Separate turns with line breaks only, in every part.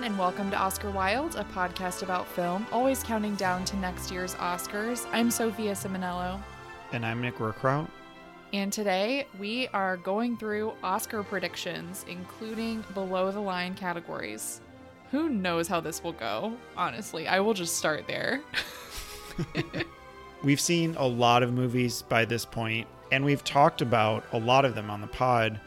everyone, and welcome to Oscar Wilde, a podcast about film, always counting down to next year's Oscars. I'm Sophia Simonello.
And I'm Nick Rookrout.
And today we are going through Oscar predictions, including below the line categories. Who knows how this will go? Honestly, I will just start there.
we've seen a lot of movies by this point, and we've talked about a lot of them on the pod,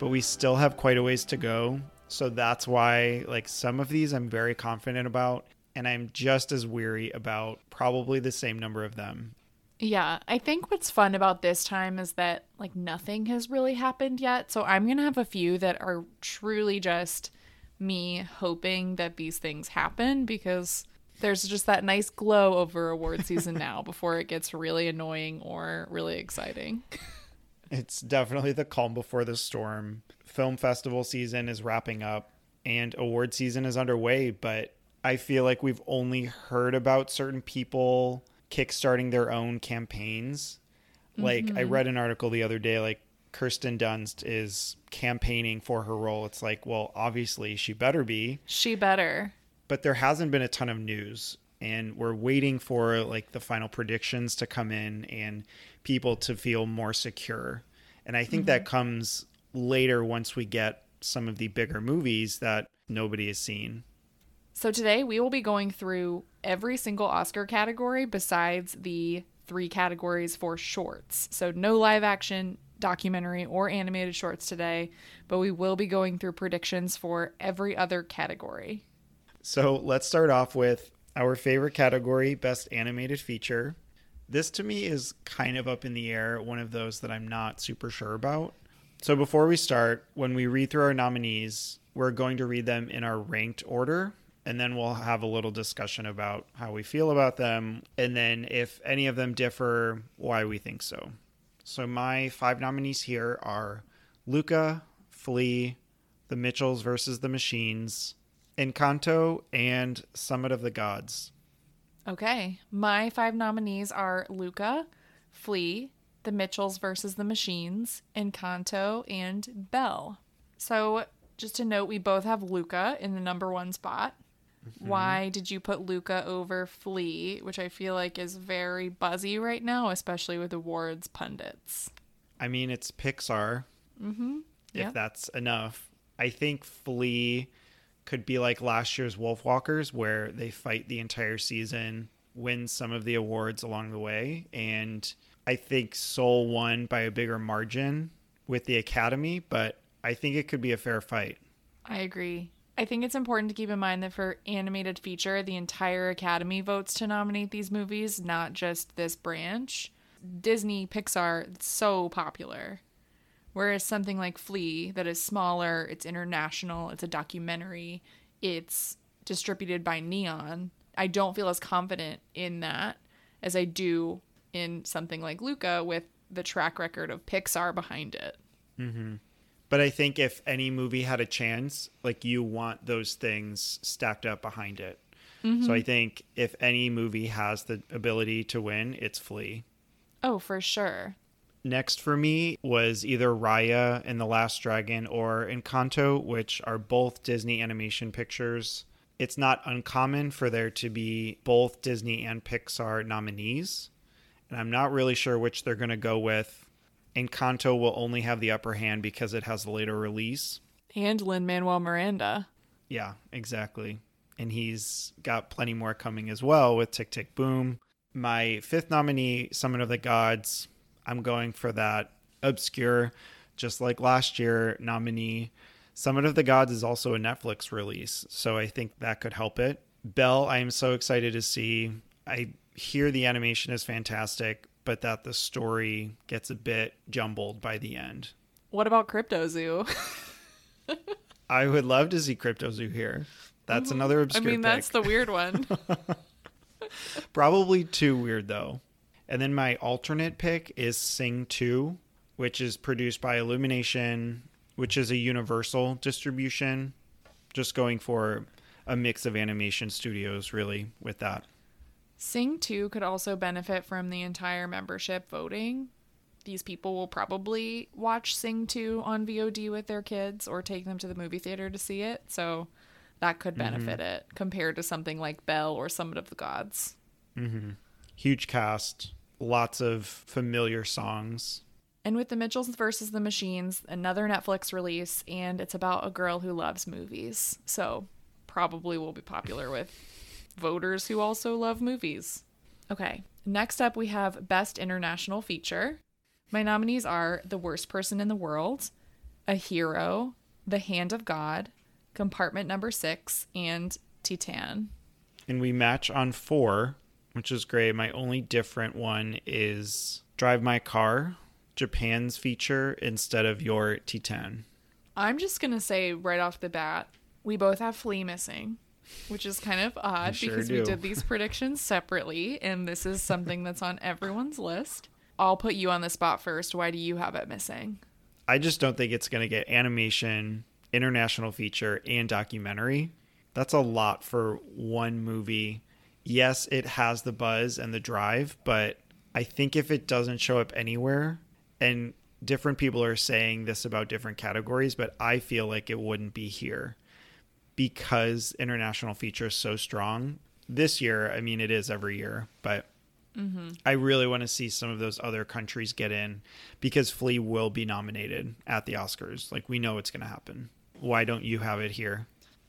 but we still have quite a ways to go. So that's why, like, some of these I'm very confident about, and I'm just as weary about probably the same number of them.
Yeah, I think what's fun about this time is that, like, nothing has really happened yet. So I'm going to have a few that are truly just me hoping that these things happen because there's just that nice glow over award season now before it gets really annoying or really exciting.
It's definitely the calm before the storm. Film festival season is wrapping up and award season is underway, but I feel like we've only heard about certain people kickstarting their own campaigns. Like mm-hmm. I read an article the other day like Kirsten Dunst is campaigning for her role. It's like, well, obviously she better be.
She better.
But there hasn't been a ton of news and we're waiting for like the final predictions to come in and people to feel more secure. And I think mm-hmm. that comes later once we get some of the bigger movies that nobody has seen.
So today we will be going through every single Oscar category besides the three categories for shorts. So no live action, documentary, or animated shorts today, but we will be going through predictions for every other category.
So let's start off with our favorite category, Best Animated Feature. This to me is kind of up in the air, one of those that I'm not super sure about. So before we start, when we read through our nominees, we're going to read them in our ranked order, and then we'll have a little discussion about how we feel about them, and then if any of them differ, why we think so. So my five nominees here are Luca, Flee, The Mitchells versus the Machines, Encanto, and Summit of the Gods.
Okay. My five nominees are Luca, Flee, The Mitchells versus the Machines, Encanto, and Belle. So, just to note, we both have Luca in the number one spot. Mm-hmm. Why did you put Luca over Flee, which I feel like is very buzzy right now, especially with awards pundits?
I mean, it's Pixar. Mm-hmm. If that's enough. I think Flee could be like last year's Wolfwalkers, where they fight the entire season, win some of the awards along the way. And I think Soul won by a bigger margin with the Academy, but I think it could be a fair fight.
I agree. I think it's important to keep in mind that for animated feature, the entire Academy votes to nominate these movies, not just this branch. Disney, Pixar, it's so popular. Whereas something like Flee, that is smaller, it's international, it's a documentary, it's distributed by Neon, I don't feel as confident in that as I do in something like Luca with the track record of Pixar behind it.
Mm-hmm. But I think if any movie had a chance, like you want those things stacked up behind it. Mm-hmm. So I think if any movie has the ability to win, it's Flee.
Oh, for sure.
Next for me was either Raya and the Last Dragon or Encanto, which are both Disney animation pictures. It's not uncommon for there to be both Disney and Pixar nominees, and I'm not really sure which they're going to go with. Encanto will only have the upper hand because it has the later release.
And Lin Manuel Miranda.
Yeah, exactly. And he's got plenty more coming as well with Tick Tick Boom. My fifth nominee, Summit of the Gods, I'm going for that obscure, just like last year, nominee. Summit of the Gods is also a Netflix release, so I think that could help it. Belle, I am so excited to see. I hear the animation is fantastic, but that the story gets a bit jumbled by the end.
What about Crypto Zoo?
I would love to see Crypto Zoo here. That's mm-hmm. another obscure.
I mean,
pick.
that's the weird one.
Probably too weird though. And then my alternate pick is Sing 2, which is produced by Illumination, which is a universal distribution. Just going for a mix of animation studios, really, with that.
Sing 2 could also benefit from the entire membership voting. These people will probably watch Sing 2 on VOD with their kids or take them to the movie theater to see it. So that could mm-hmm. benefit it compared to something like Belle or Summit of the Gods. Mm-hmm.
Huge cast, lots of familiar songs.
And with The Mitchells versus the Machines, another Netflix release, and it's about a girl who loves movies. So probably will be popular with voters who also love movies. Okay, next up we have Best International Feature. My nominees are The Worst Person in the World, A Hero, The Hand of God, Compartment Number Six, and Titan.
And we match on four, which is great. My only different one is Drive My Car, Japan's feature instead of your Titan.
I'm just gonna say right off the bat, we both have Flee missing, which is kind of odd
sure
because we did these predictions separately, and this is something that's on everyone's list. I'll put you on the spot first. Why do you have it missing?
I just don't think it's going to get animation, international feature, and documentary. That's a lot for one movie. Yes, it has the buzz and the drive, but I think if it doesn't show up anywhere, and different people are saying this about different categories, but I feel like it wouldn't be here because international feature is so strong. This year, I mean, it is every year, but I really want to see some of those other countries get in because Flee will be nominated at the Oscars. Like we know it's going to happen. Why don't you have it here?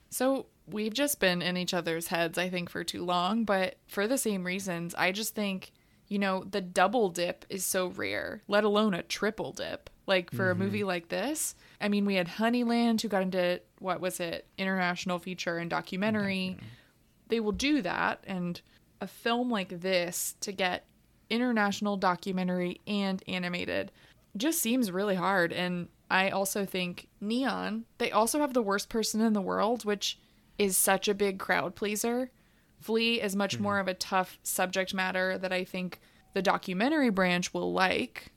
So we've just been in each other's heads, I think, for too long, but for the same reasons, I just think, you know, the double dip is so rare, let alone a triple dip. Like for a mm-hmm. movie like this, I mean, we had Honeyland who got into what was it, international feature and documentary. They will do that, and a film like this to get international documentary and animated just seems really hard. And I also think Neon, they also have the worst person in the world, which is such a big crowd pleaser. Flee is much mm-hmm. more of a tough subject matter that I think the documentary branch will like.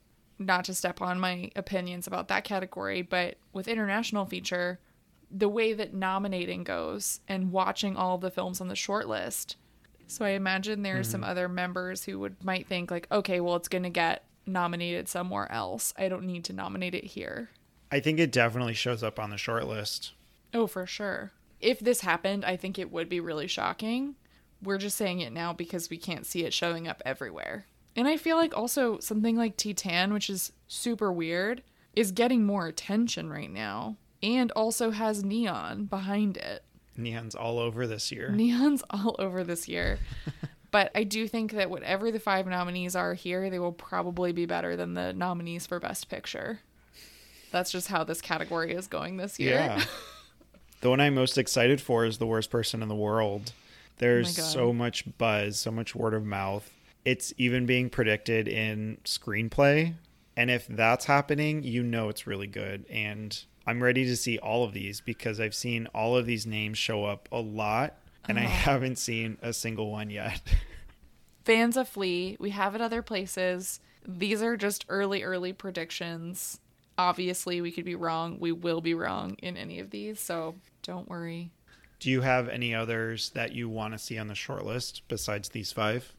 Not to step on my opinions about that category, but with international feature, the way that nominating goes and watching all the films on the short list. So I imagine there are some mm-hmm. other members who would might think like, okay, well it's going to get nominated somewhere else. I don't need to nominate it here.
I think it definitely shows up on the short list.
Oh, for sure. If this happened, I think it would be really shocking. We're just saying it now because we can't see it showing up everywhere. And I feel like also something like Titan, which is super weird, is getting more attention right now and also has neon behind it.
Neon's all over this year.
Neon's all over this year. but I do think that whatever the five nominees are here, they will probably be better than the nominees for Best Picture. That's just how this category is going this year.
Yeah. the one I'm most excited for is The Worst Person in the World. There's oh
God.
so much buzz, so much word of mouth. It's even being predicted in screenplay. And if that's happening, you know it's really good. And I'm ready to see all of these because I've seen all of these names show up a lot and I oh. haven't seen a single one yet.
Fans of Flee, we have it other places. These are just early, early predictions. Obviously, we could be wrong. We will be wrong in any of these, so don't worry.
Do you have any others that you want to see on the short list besides these five?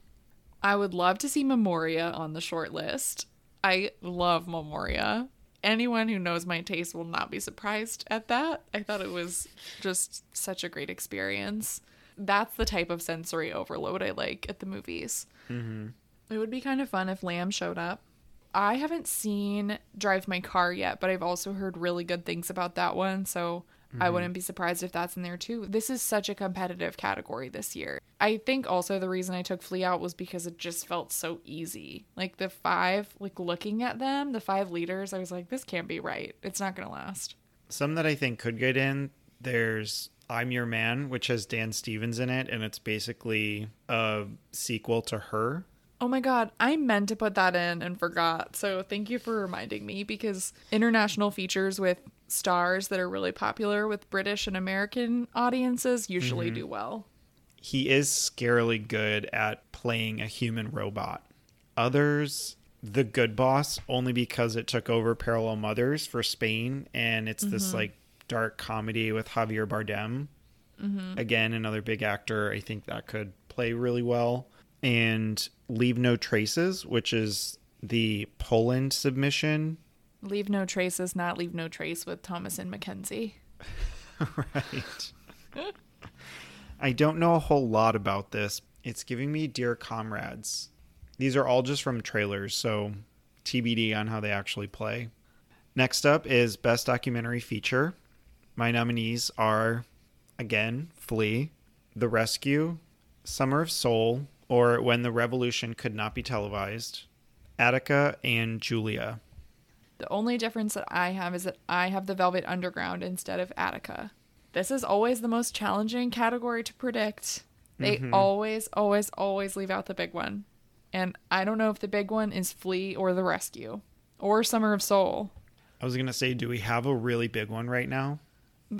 I would love to see Memoria on the short list. I love Memoria. Anyone who knows my taste will not be surprised at that. I thought it was just such a great experience. That's the type of sensory overload I like at the movies.
Mm-hmm.
It would be kind of fun if Lamb showed up. I haven't seen Drive My Car yet, but I've also heard really good things about that one, so I mm-hmm. wouldn't be surprised if that's in there too. This is such a competitive category this year. I think also the reason I took Flee out was because it just felt so easy. Like the five, like looking at them, the five leaders, I was like, this can't be right. It's not going to last.
Some that I think could get in, there's I'm Your Man, which has Dan Stevens in it, and it's basically a sequel to her.
Oh my god, I meant to put that in and forgot. So thank you for reminding me because international features with stars that are really popular with British and American audiences usually mm-hmm. do well.
He is scarily good at playing a human robot. Others, The Good Boss, only because it took over Parallel Mothers for Spain, and it's this mm-hmm. like dark comedy with Javier Bardem. Mm-hmm. Again, another big actor. I think that could play really well. And Leave No Traces, which is the Poland submission.
Leave no traces, not leave no trace with Thomasin McKenzie.
right. I don't know a whole lot about this. It's giving me Dear Comrades. These are all just from trailers, so TBD on how they actually play. Next up is Best Documentary Feature. My nominees are, again, Flee, The Rescue, Summer of Soul, or When the Revolution Could Not Be Televised, Attica, and Julia.
The only difference that I have is that I have the Velvet Underground instead of Attica. This is always the most challenging category to predict. They
Mhm.
always, always, always leave out the big one. And I don't know if the big one is Flee or The Rescue or Summer of Soul.
I was going to say, do we have a really big one right now?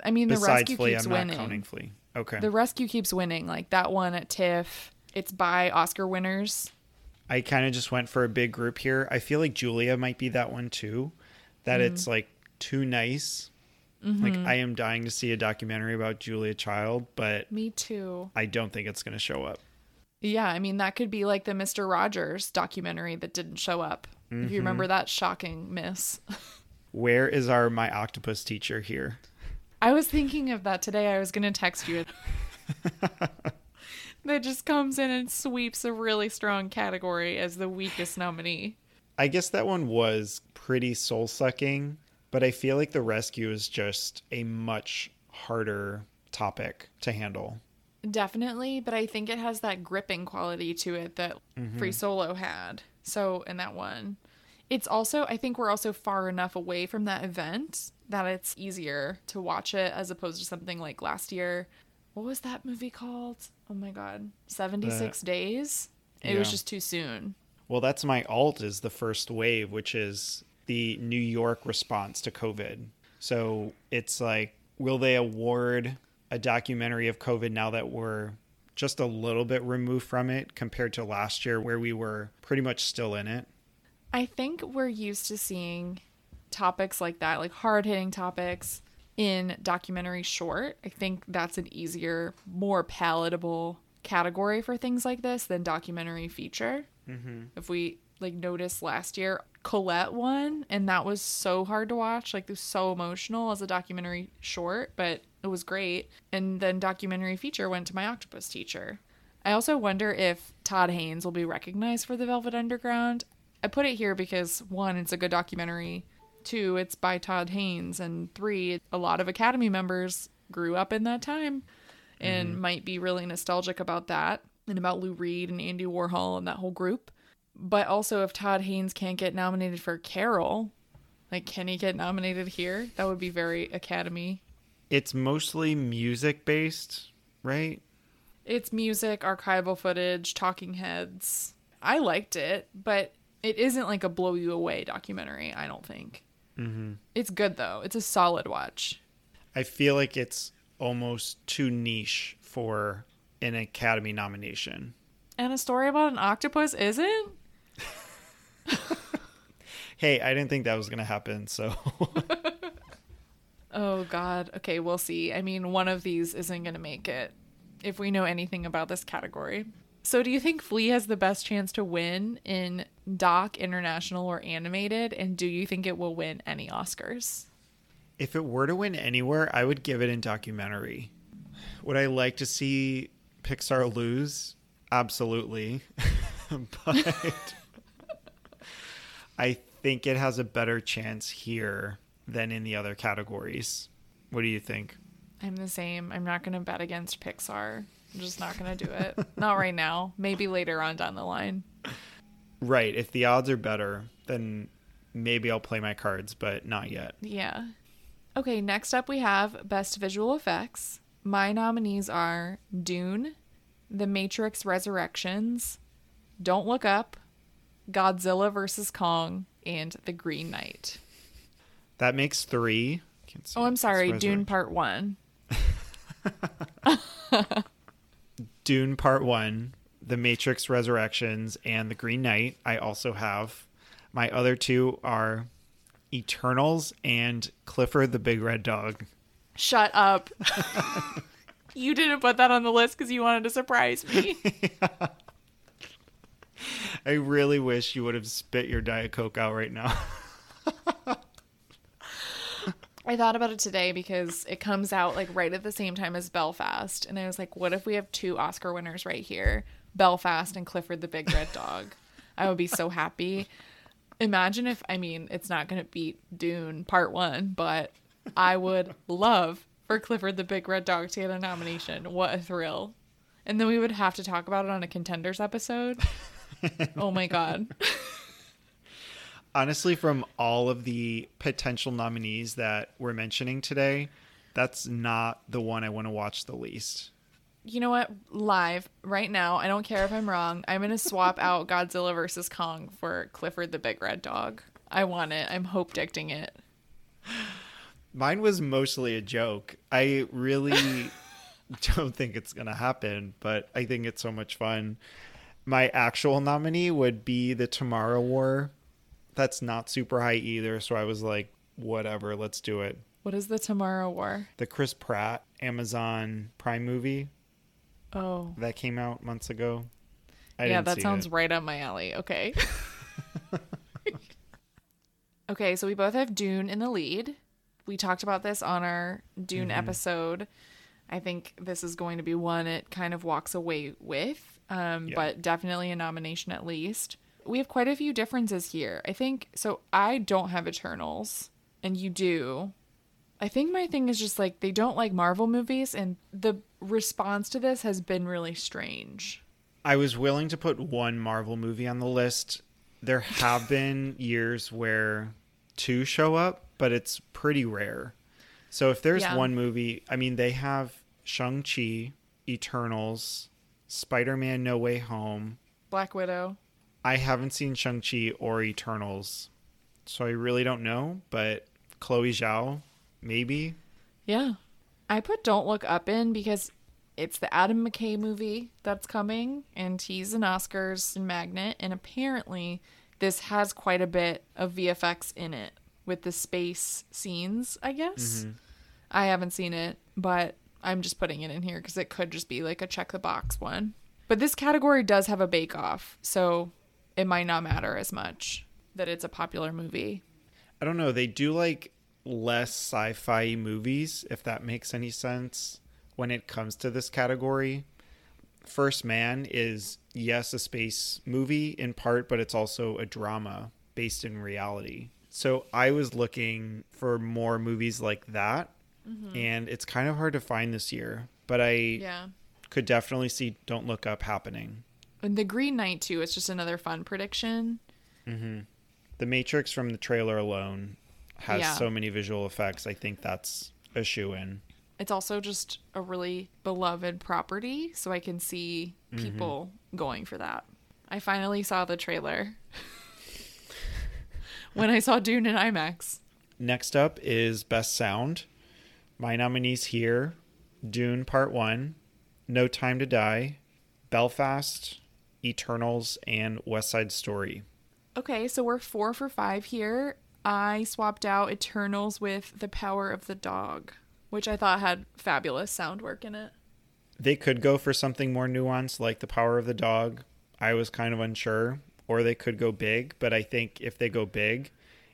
I mean, The
Besides
Rescue
Flee,
keeps
I'm
winning.
not counting Flee. Okay.
The Rescue keeps winning. Like that one at TIFF, it's by Oscar winners.
I kind of just went for a big group here. I feel like Julia might be that one too. That
Mm-hmm.
it's like too nice. Like I am dying to see a documentary about Julia Child, but
Me too.
I don't think it's going to show up.
Yeah, I mean that could be like the Mr. Rogers documentary that didn't show up. If you remember that shocking miss.
Where is our my octopus teacher here?
I was thinking of that today. I was going to text you. that just comes in and sweeps a really strong category as the weakest nominee.
I guess that one was pretty soul sucking, but I feel like the rescue is just a much harder topic to handle.
Definitely, but I think it has that gripping quality to it that mm-hmm. Free Solo had. So, in that one, it's also, I think we're also far enough away from that event that it's easier to watch it as opposed to something like last year. What was that movie called? Oh my God. 76 Days? It was just too soon.
Well, that's my alt is the first wave, which is the New York response to COVID. So it's like, will they award a documentary of COVID now that we're just a little bit removed from it compared to last year where we were pretty much still in it?
I think we're used to seeing topics like that, like hard hitting topics in documentary short. I think that's an easier, more palatable category for things like this than documentary feature. Mm-hmm. If we like noticed last year, Colette won, and that was so hard to watch. Like, it was so emotional as a documentary short, but it was great. And then documentary feature went to my octopus teacher. I also wonder if Todd Haynes will be recognized for The Velvet Underground. I put it here because one, it's a good documentary. Two, it's by Todd Haynes. And three, a lot of Academy members grew up in that time and mm-hmm. might be really nostalgic about that and about Lou Reed and Andy Warhol and that whole group. But also, if Todd Haynes can't get nominated for Carol, like, can he get nominated here? That would be very Academy.
It's mostly music based, right?
It's music, archival footage, talking heads. I liked it, but it isn't like a blow you away documentary, I don't think. Mm-hmm. It's good, though. It's a solid watch.
I feel like it's almost too niche for an Academy nomination.
And a story about an octopus isn't?
Hey, I didn't think that was going to happen, so
Oh, God. Okay, we'll see. I mean, one of these isn't going to make it if we know anything about this category. So, do you think Flee has the best chance to win in doc, international, or animated? And do you think it will win any Oscars?
if it were to win anywhere, I would give it in documentary. Would I like to see Pixar lose? Absolutely. but I think it has a better chance here than in the other categories. What do you think?
I'm the same. I'm not going to bet against Pixar. I'm just not going to do it. not right now. Maybe later on down the line.
Right. If the odds are better, then maybe I'll play my cards, but not yet.
Yeah. Okay, next up we have Best Visual Effects. My nominees are Dune, The Matrix Resurrections, Don't Look Up, Godzilla vs. Kong, and The Green Knight.
That makes three.
Oh, I'm sorry, Dune Part 1.
Dune Part One, The Matrix Resurrections, and The Green Knight. I also have. My other two are Eternals and Clifford the Big Red Dog.
Shut up. you didn't put that on the list because you wanted to surprise me.
I really wish you would have spit your Diet Coke out right now.
I thought about it today because it comes out like right at the same time as Belfast. And I was like, what if we have two Oscar winners right here? Belfast and Clifford the Big Red Dog. I would be so happy. Imagine if, I mean, it's not going to beat Dune Part 1, but I would love for Clifford the Big Red Dog to get a nomination. What a thrill. And then we would have to talk about it on a contenders episode. oh my God.
Honestly, from all of the potential nominees that we're mentioning today, that's not the one I want to watch the least.
You know what? Live right now, I don't care if I'm wrong. I'm to swap out Godzilla versus Kong for Clifford the Big Red Dog. I want it. I'm hope dicting it.
Mine was mostly a joke. I really don't think it's going to happen, but I think it's so much fun. My actual nominee would be the Tomorrow War. That's not super high either, so I was like, whatever, let's do it.
What is the Tomorrow War?
The Chris Pratt Amazon Prime movie
Oh,
that came out months ago. I
yeah, that sounds
it.
right up my alley. Okay. okay, so we both have Dune in the lead. We talked about this on our Dune
Mm-hmm.
episode. I think this is going to be one it kind of walks away with, um,
Yeah.
but definitely a nomination at least. We have quite a few differences here. I think so. I don't have Eternals, and you do. I think my thing is just like they don't like Marvel movies, and the response to this has been really strange.
I was willing to put one Marvel movie on the list. There have been years where two show up, but it's pretty rare. So if there's
Yeah.
one movie, I mean, they have Shang-Chi, Eternals, Spider Man No Way Home.
Black Widow.
I haven't seen Shang-Chi or Eternals, so I really don't know, but Chloe Zhao, maybe.
Yeah. I put Don't Look Up in because it's the Adam McKay movie that's coming, and he's an Oscars magnet, and apparently this has quite a bit of VFX in it with the space scenes, I guess. Mm-hmm. I haven't seen it, but I'm just putting it in here because it could just be like a check the box one. But this category does have a bake off, so it might not matter as much that it's a popular movie.
I don't know. They do like less sci-fi movies, if that makes any sense. When it comes to this category, First Man is yes a space movie in part, but it's also a drama based in reality. So I was looking for more movies like that, mm-hmm. and it's kind of hard to find this year. But I
Yeah.
could definitely see Don't Look Up happening.
And the Green Knight too. It's just another fun prediction. Mm-hmm.
The Matrix from the trailer alone has
Yeah.
so many visual effects. I think that's a shoe in.
It's also just a really beloved property, so I can see mm-hmm. people going for that. I finally saw the trailer when I saw Dune in IMAX.
Next up is Best Sound. My nominees here Dune Part 1, No Time to Die, Belfast, Eternals, and West Side Story.
Okay, so we're four for five here. I swapped out Eternals with The Power of the Dog, which I thought had fabulous sound work in it.
They could go for something more nuanced like The Power of the Dog. I was kind of unsure. Or they could go big, but I think if they go big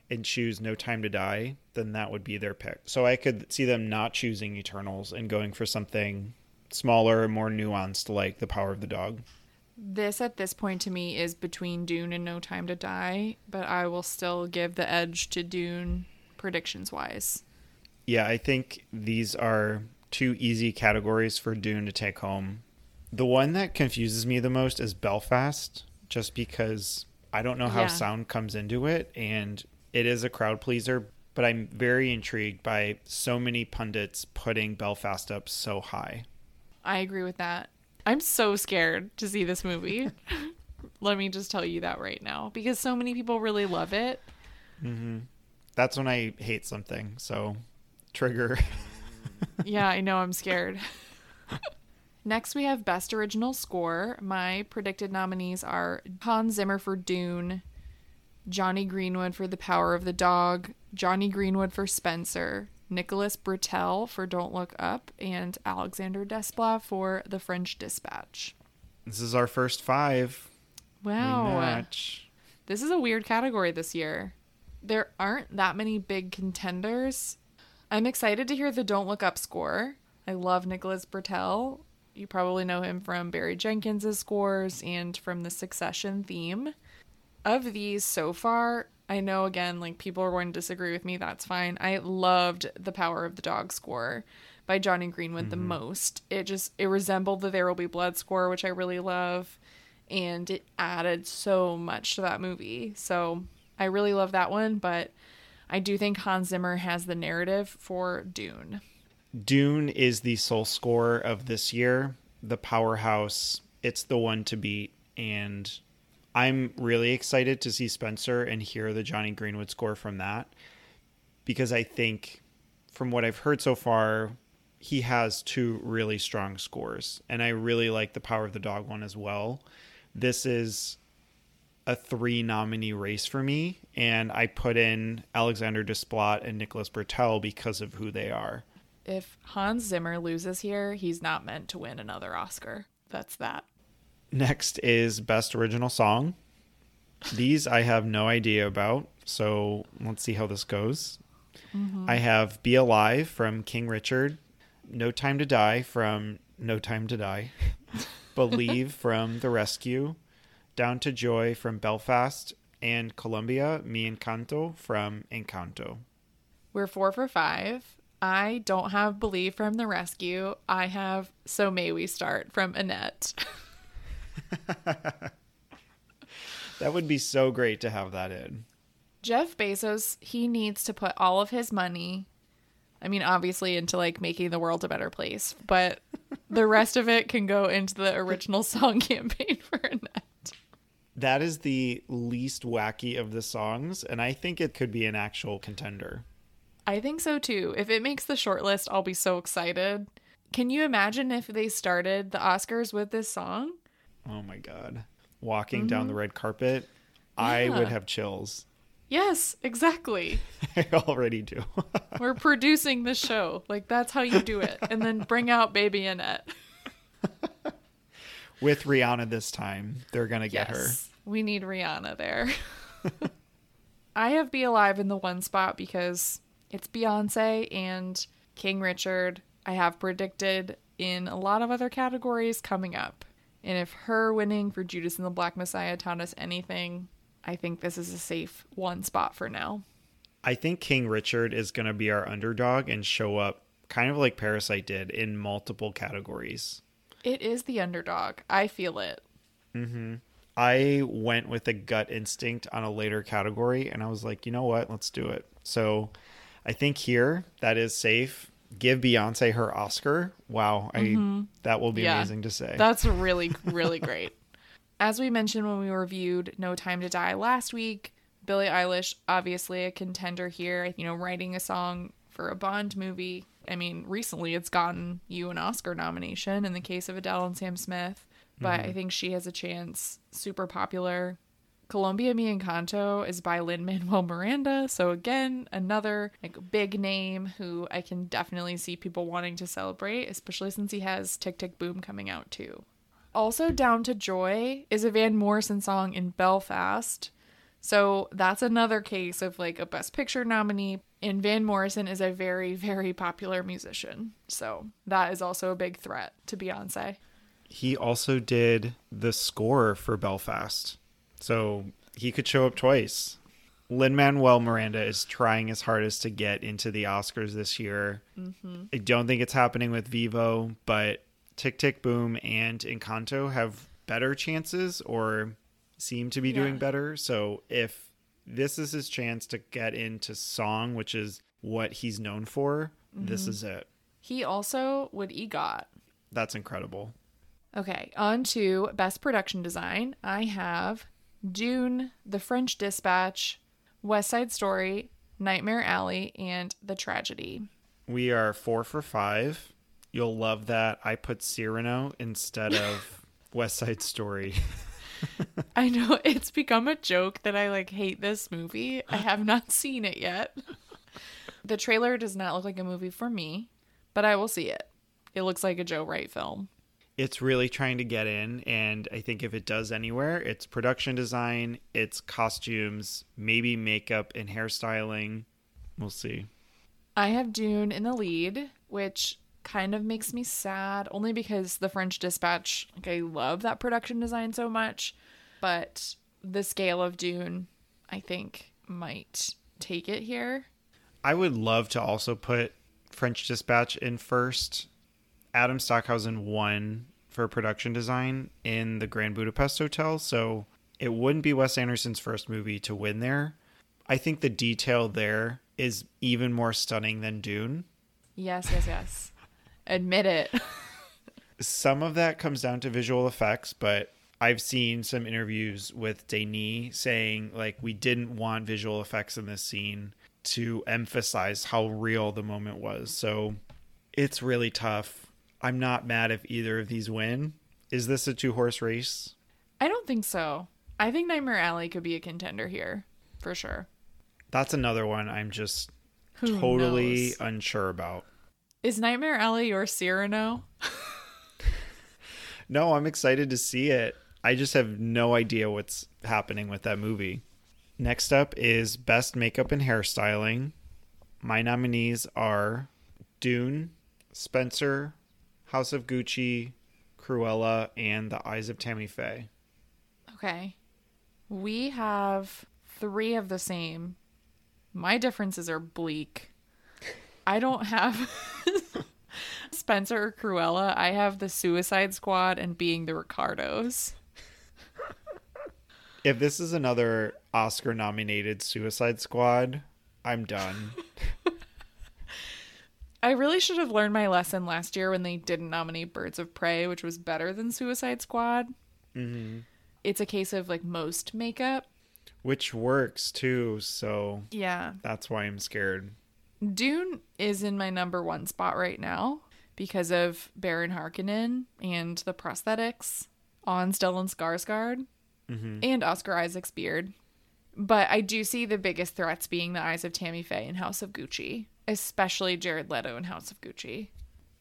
and choose No Time to Die, then that would be their pick. So I could see them not choosing Eternals and going for something smaller and more nuanced like The Power of the Dog.
This at this point to me is between Dune and No Time to Die, but I will still give the edge to Dune predictions wise.
Yeah, I think these are two easy categories for Dune to take home. The one that confuses me the most is Belfast, just because I don't know how
Yeah.
sound comes into it, and it is a crowd pleaser. But I'm very intrigued by so many pundits putting Belfast up so high.
I agree with that. I'm so scared to see this movie. Let me just tell you that right now because so many people really love it. Mm-hmm.
That's when I hate something. So, trigger.
Yeah, I know I'm scared. Next, we have Best Original Score. My predicted nominees are Hans Zimmer for Dune, Jonny Greenwood for The Power of the Dog, Jonny Greenwood for Spencer, Nicholas Britell for Don't Look Up, and Alexandre Desplat for The French Dispatch.
this is our first five.
Wow. This is a weird category this year. There aren't that many big contenders. I'm excited to hear the Don't Look Up score. I love Nicholas Britell. You probably know him from Barry Jenkins' scores and from the Succession theme. Of these so far, I know again, like people are going to disagree with me. That's fine. I loved the Power of the Dog score by Jonny Greenwood mm-hmm. the most. It just it resembled the There Will Be Blood score, which I really love, and it added so much to that movie. So I really love that one, but I do think Hans Zimmer has the narrative for Dune.
Dune is the sole score of this year, the powerhouse. It's the one to beat, and I'm really excited to see Spencer and hear the Jonny Greenwood score from that because I think, from what I've heard so far, he has two really strong scores, and I really like the Power of the Dog one as well. This is a three nominee race for me, and I put in Alexandre Desplat and Nicholas Britell because of who they are.
If Hans Zimmer loses here, he's not meant to win another Oscar. That's that.
Next is Best Original Song. These I have no idea about, so let's see how this goes. Mm-hmm. I have Be Alive from King Richard, No Time to Die from No Time to Die, Believe from The Rescue, Down to Joy from Belfast, and Colombia, Mi Encanto from Encanto.
We're four for five. I don't have Believe from The Rescue. I have So May We Start from Annette.
that would be so great to have that in.
Jeff Bezos, he needs to put all of his money I mean, obviously into like making the world a better place, but the rest of it can go into the original song campaign for Annette.
That is the least wacky of the songs, and I think it could be an actual contender.
I think so too. If it makes the shortlist, I'll be so excited. Can you imagine if they started the Oscars with this song?
Oh my god. Walking mm-hmm. down the red carpet, yeah. I would have chills.
Yes, exactly.
I already do.
We're producing the show. Like that's how you do it. And then bring out baby Annette.
With Rihanna this time. They're going to get yes, her.
We need Rihanna there. I have Be Alive in the one spot because it's Beyonce and King Richard. I have predicted in a lot of other categories coming up. And if her winning for Judas and the Black Messiah taught us anything, I think this is a safe one spot for now.
I think King Richard is going to be our underdog and show up kind of like Parasite did in multiple categories.
It is the underdog. I feel it.
Mm-hmm. I went with a gut instinct on a later category and I was like, you know what? Let's do it. So I think here that is safe. Give Beyonce her Oscar. Wow. Mm-hmm. That will be yeah, amazing to say.
That's really, really great. As we mentioned when we reviewed No Time to Die last week, Billie Eilish, obviously a contender here, you know, writing a song for a Bond movie. I mean, recently it's gotten you an Oscar nomination in the case of Adele and Sam Smith, but mm-hmm. I think she has a chance. Super popular. Colombia Mi Encanto is by Lin Manuel Miranda, so again, another like big name who I can definitely see people wanting to celebrate, especially since he has Tick Tick Boom coming out too. Also, Down to Joy is a Van Morrison song in Belfast. So that's another case of like a Best Picture nominee. And Van Morrison is a very, very popular musician. So that is also a big threat to Beyonce.
He also did the score for Belfast. So he could show up twice. Lin Manuel Miranda is trying his hardest to get into the Oscars this year. Mm-hmm. I don't think it's happening with Vivo, but Tick Tick Boom and Encanto have better chances or seem to be yeah. doing better. So if this is his chance to get into song, which is what he's known for, mm-hmm. this is it.
He also would EGOT.
That's incredible.
Okay, on to best production design. I have Dune, The French Dispatch, West Side Story, Nightmare Alley, and The Tragedy.
We are four for five. You'll love that. I put Cyrano instead of West Side Story.
I know it's become a joke that I like hate this movie. I have not seen it yet. The trailer does not look like a movie for me, but I will see it. It looks like a Joe Wright film.
It's really trying to get in, and I think if it does anywhere, it's production design, it's costumes, maybe makeup and hairstyling. We'll see.
I have Dune in the lead, which kind of makes me sad only because the French Dispatch, like I love that production design so much, but the scale of Dune, I think might take it here.
I would love to also put French Dispatch in first. Adam Stockhausen won for production design in the Grand Budapest Hotel, so it wouldn't be Wes Anderson's first movie to win there. I think the detail there is even more stunning than Dune.
Yes, yes, yes. Admit it.
Some of that comes down to visual effects, but I've seen some interviews with Denis saying like we didn't want visual effects in this scene to emphasize how real the moment was. So it's really tough. I'm not mad if either of these win. Is this a two horse race?
I don't think so. I think Nightmare Alley could be a contender here for sure.
That's another one I'm just
Who
totally
knows?
unsure about.
Is Nightmare Alley your Cyrano?
No, I'm excited to see it. I just have no idea what's happening with that movie. Next up is Best Makeup and Hairstyling. My nominees are Dune, Spencer, House of Gucci, Cruella, and The Eyes of Tammy Faye.
Okay. We have three of the same. My differences are bleak. I don't have Spencer or Cruella. I have the Suicide Squad and being the Ricardos.
If this is another Oscar nominated Suicide Squad, I'm done.
I really should have learned my lesson last year when they didn't nominate Birds of Prey, which was better than Suicide Squad.
hmm
It's a case of like most makeup.
Which works too, so
Yeah.
that's why I'm scared.
Dune is in my number one spot right now because of Baron Harkonnen and the prosthetics on Stellan Skarsgård
hmm
and Oscar Isaac's beard. But I do see the biggest threats being the eyes of Tammy Faye in House of Gucci, especially Jared Leto in House of Gucci.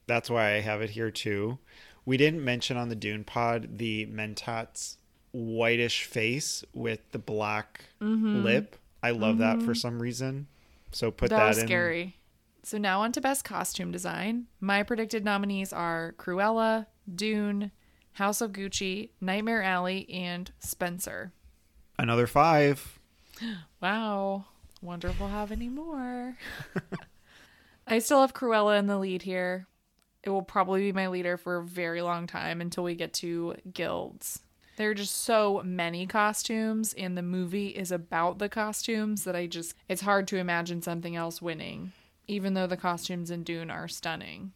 That's why I have it here too. We didn't mention on the Dune pod the Mentat's whitish face with the black mm-hmm. lip. I love that for mm-hmm. some reason. So put
that,
that,
was
in.
scary. So now on to best costume design. My predicted nominees are Cruella, Dune, House of Gucci, Nightmare Alley, and Spencer.
Another five.
Wow. Wonder if we'll have any more. I still have Cruella in the lead here. It will probably be my leader for a very long time until we get to guilds. There are just so many costumes, and the movie is about the costumes that I just, it's hard to imagine something else winning, even though the costumes in Dune are stunning.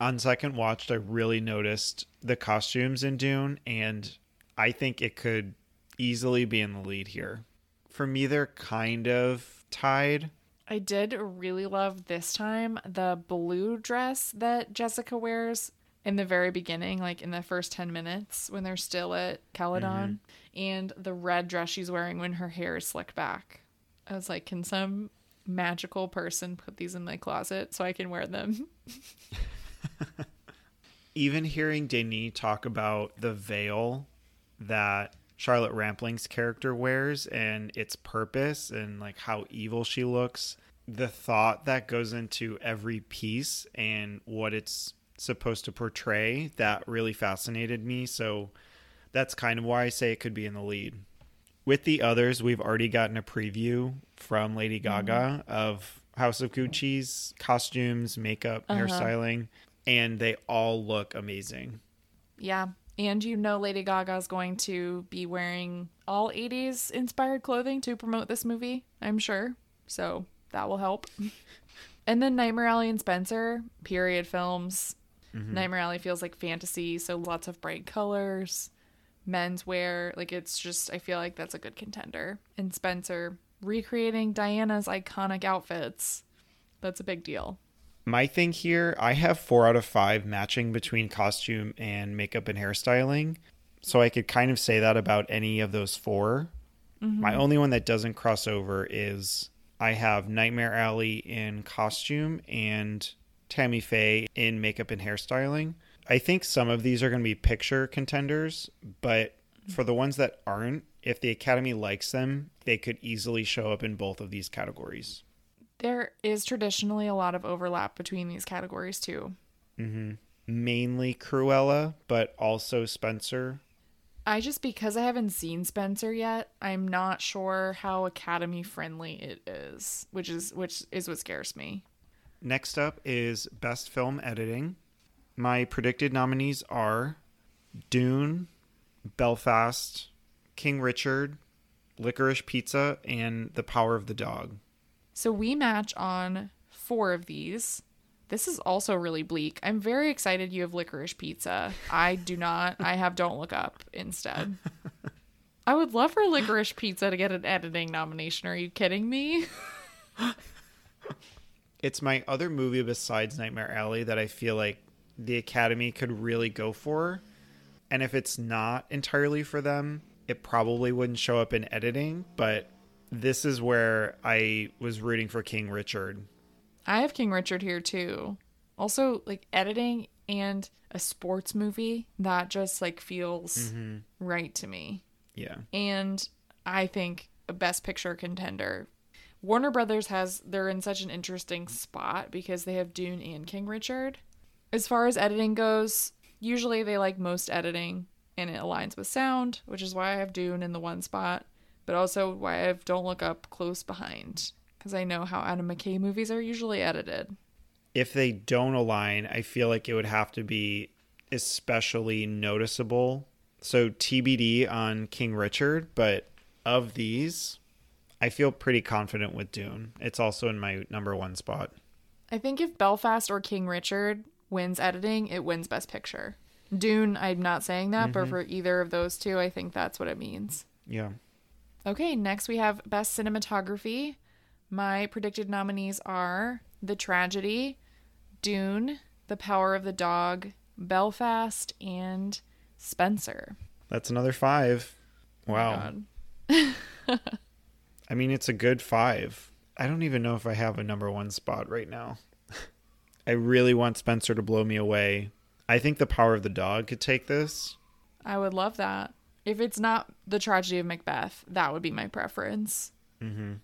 On second watched, I really noticed the costumes in Dune, and I think it could easily be in the lead here. For me, they're kind of tied.
I did really love this time the blue dress that Jessica wears in the very beginning, like in the first 10 minutes when they're still at Caladan, mm-hmm. and the red dress she's wearing when her hair is slicked back. I was like, can some magical person put these in my closet so I can wear them?
even hearing Denis talk about the veil that Charlotte Rampling's character wears and its purpose and like how evil she looks, the thought that goes into every piece and what it's supposed to portray, that really fascinated me. So that's kind of why I say it could be in the lead. With the others, we've already gotten a preview from Lady Gaga of House of Gucci's costumes, makeup,
Uh-huh.
hairstyling, and they all look amazing.
Yeah. And you know, Lady Gaga's going to be wearing all 80s inspired clothing to promote this movie, I'm sure. So that will help. and then Nightmare Alley and Spencer, period films. Mm-hmm. Nightmare Alley feels like fantasy, so lots of bright colors, menswear. Like it's just, I feel like that's a good contender. And Spencer, recreating Diana's iconic outfits. That's a big deal.
My thing here, I have four out of five matching between costume and makeup and hairstyling. So I could kind of say that about any of those 4 mm-hmm. My only one that doesn't cross over is I have Nightmare Alley in costume and Tammy Faye in makeup and hairstyling. I think some of these are going to be picture contenders, but for the ones that aren't, if the Academy likes them, they could easily show up in both of these categories.
There is traditionally a lot of overlap between these categories too. Mm-hmm.
Mainly Cruella, but also Spencer.
I just because I haven't seen Spencer yet, I'm not sure how academy friendly it is, which is which is what scares me.
Next up is Best Film Editing. My predicted nominees are Dune, Belfast, King Richard, Licorice Pizza, and The Power of the Dog.
So we match on four of these. This is also really bleak. I'm very excited you have licorice pizza. I do not. I have Don't Look Up instead. I would love for licorice pizza to get an editing nomination. Are you kidding me?
It's my other movie besides Nightmare Alley that I feel like the Academy could really go for. And if it's not entirely for them, it probably wouldn't show up in editing. But this is where I was rooting for King Richard.
I have King Richard here too. Also, like editing and a sports movie that just like feels mm-hmm. right to me.
Yeah.
and I think a best picture contender. Warner Brothers has they're in such an interesting spot because they have Dune and King Richard. As far as editing goes, usually they like most editing and it aligns with sound, which is why I have Dune in the one spot, but also why I have Don't Look Up close behind because I know how Adam McKay movies are usually edited.
If they don't align, I feel like it would have to be especially noticeable. So TBD on King Richard, but of these, I feel pretty confident with Dune. It's also in my number one spot.
I think if Belfast or King Richard wins editing, it wins Best Picture. Dune, I'm not saying that, but mm-hmm. for either of those two, I think that's what it means.
Yeah.
Okay, next we have Best Cinematography. My predicted nominees are The Tragedy, Dune, The Power of the Dog, Belfast, and Spencer.
That's another five.
Oh
Wow.
God.
I mean, it's a good five. I don't even know if I have a number one spot right now. I really want Spencer to blow me away. I think the power of the dog could take this.
I would love that. If it's not The Tragedy of Macbeth, that would be my preference. Mm-hmm.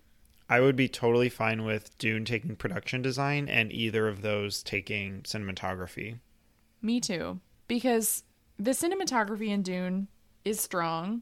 I would be totally fine with Dune taking production design and either of those taking cinematography.
Me too. Because the cinematography in Dune is strong,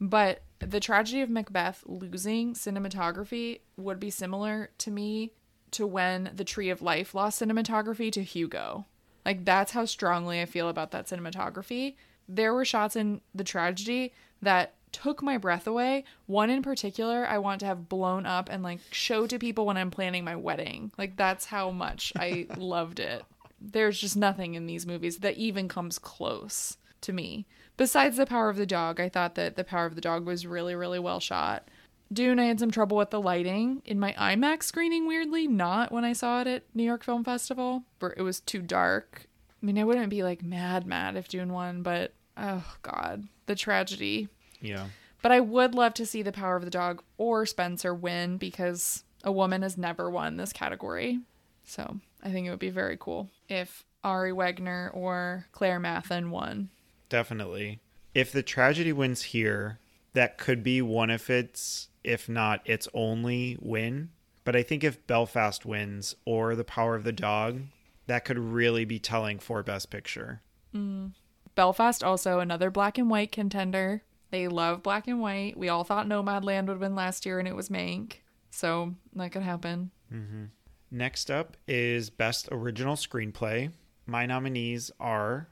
but the tragedy of Macbeth losing cinematography would be similar to me to when the Tree of Life lost cinematography to Hugo. Like that's how strongly I feel about that cinematography. There were shots in the tragedy that took my breath away. One in particular I want to have blown up and like show to people when I'm planning my wedding. Like that's how much I loved it. There's just nothing in these movies that even comes close to me. Besides The Power of the Dog, I thought that The Power of the Dog was really, really well shot. Dune, I had some trouble with the lighting in my IMAX screening, weirdly, not when I saw it at New York Film Festival, where it was too dark. I mean, I wouldn't be like mad, mad if Dune won, but oh god, the tragedy.
Yeah.
But I would love to see The Power of the Dog or Spencer win because a woman has never won this category. So I think it would be very cool if Ari Wegner or Claire Mathon won.
Definitely. If the tragedy wins here, that could be one of its, if not its only win. But I think if Belfast wins or The Power of the Dog, that could really be telling for Best Picture. Mm.
Belfast also another black and white contender. They love black and white. We all thought Nomadland would win last year and it was Mank. So that could happen. Mm-hmm.
Next up is Best Original Screenplay. My nominees are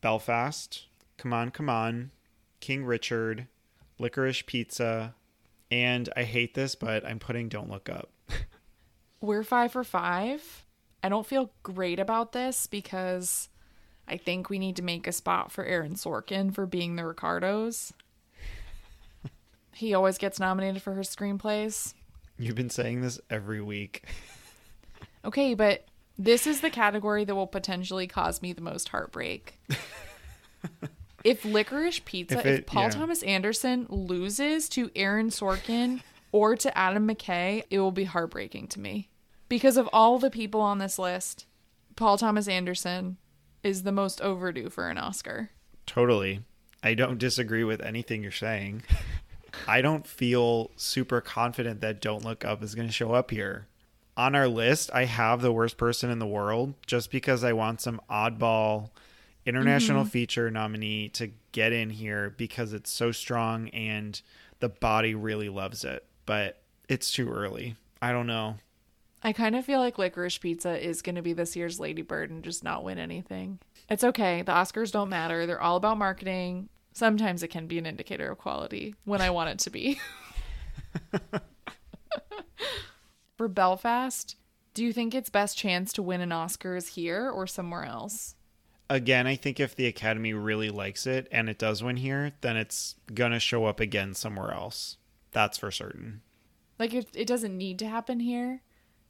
Belfast, Come On, Come On, King Richard, Licorice Pizza, and I hate this, but I'm putting Don't Look Up.
We're five for five. I don't feel great about this because I think we need to make a spot for Aaron Sorkin for being the Ricardos. he always gets nominated for his screenplays.
You've been saying this every week.
Okay, but this is the category that will potentially cause me the most heartbreak. if Licorice Pizza,
If
if, Paul
yeah.
Thomas Anderson loses to Aaron Sorkin or to Adam McKay, it will be heartbreaking to me. Because of all the people on this list, Paul Thomas Anderson is the most overdue for an Oscar.
Totally. I don't disagree with anything you're saying. I don't feel super confident that Don't Look Up is going to show up here. on our list, I have the worst person in the world just because I want some oddball international
Mm-hmm.
feature nominee to get in here because it's so strong and the body really loves it. But it's too early. I don't know.
I kind of feel like Licorice Pizza is going to be this year's Lady Bird and just not win anything. It's okay. The Oscars don't matter. They're all about marketing. Sometimes it can be an indicator of quality when I want it to be. For Belfast, do you think its best chance to win an Oscar is here or somewhere else?
Again, I think if the Academy really likes it and it does win here, then it's going to show up again somewhere else. That's for certain.
Like, if it doesn't need to happen here,